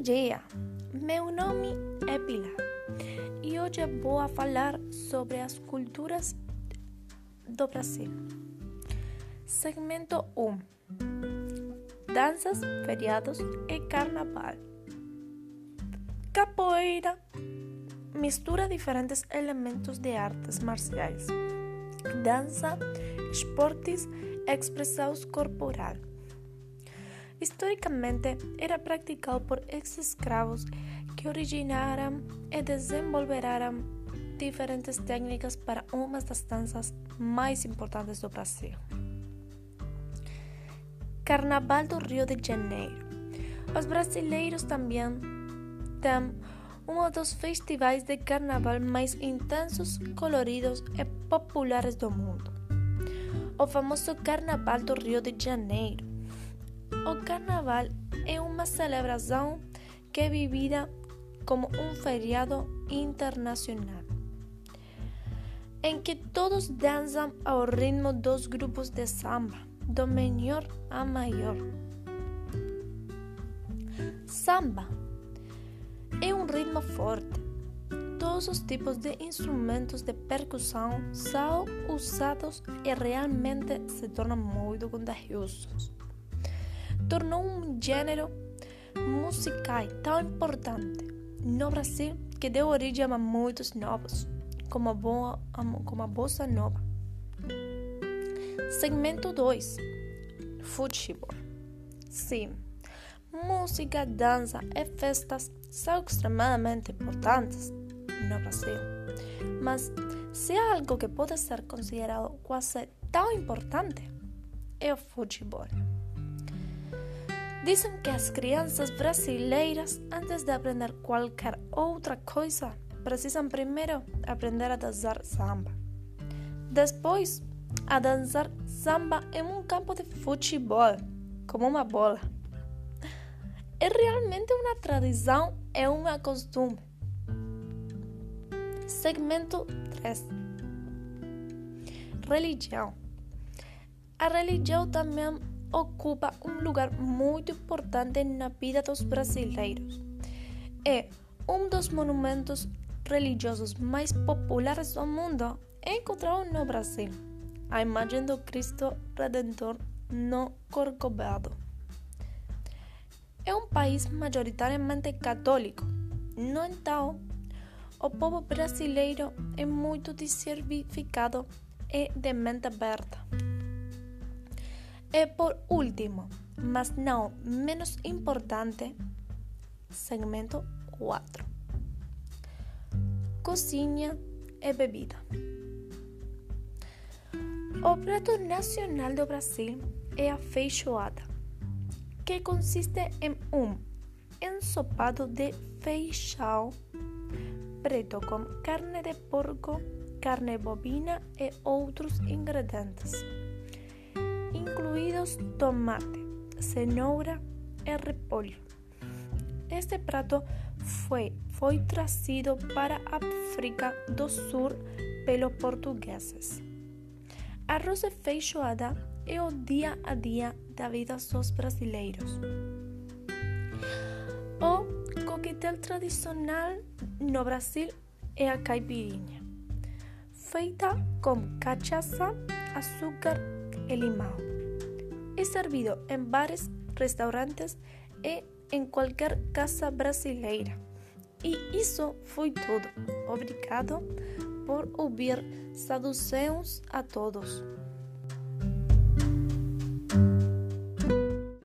dia, meu nome é Pilar e hoje vou falar sobre as culturas do Brasil. Segmento 1: Danças, feriados e carnaval. Capoeira mistura diferentes elementos de artes marciais, dança, esportes, expressão corporal. Historicamente, era praticado por ex-escravos que originaram e desenvolveram diferentes técnicas para uma das danças mais importantes do Brasil. Carnaval do Rio de Janeiro. Os brasileiros também têm um dos festivais de carnaval mais intensos, coloridos e populares do mundo. O famoso Carnaval do Rio de Janeiro. O carnaval é uma celebração que é vivida como um feriado internacional, em que todos dançam ao ritmo dos grupos de samba, do menor a maior. Samba é um ritmo forte. Todos os tipos de instrumentos de percussão são usados e realmente se tornam muito contagiosos. Tornou um gênero musical tão importante no Brasil que deu origem a muitos novos, como a, boa, como a bossa nova. Segmento 2: Futebol. Sim, música, dança e festas são extremadamente importantes no Brasil. Mas se há algo que pode ser considerado quase tão importante, é o futebol. Dizem que as crianças brasileiras, antes de aprender qualquer outra coisa, precisam primeiro aprender a dançar samba. Depois, a dançar samba em um campo de futebol, como uma bola. É realmente uma tradição é um costume. Segmento 3 Religião A religião também ocupa um lugar muito importante na vida dos brasileiros. É um dos monumentos religiosos mais populares do mundo encontrado no Brasil, a imagem do Cristo Redentor no Corcovado. É um país majoritariamente católico. No entanto, o povo brasileiro é muito diversificado e de mente aberta. E por último, mas não menos importante, segmento 4. Cozinha e bebida. O prato nacional do Brasil é a feijoada que consiste em um ensopado de feijão preto com carne de porco, carne bovina e outros ingredientes, incluídos tomate, cenoura e repolho. Este prato foi, foi trazido para África do Sul pelos portugueses. Arroz e feijoada é o dia a dia da vida dos brasileiros. O coquetel tradicional no Brasil é a caipirinha, feita com cachaça, açúcar e limão. É servido em bares, restaurantes e em qualquer casa brasileira. E isso foi tudo. Obrigado por ouvir. Saudações a todos.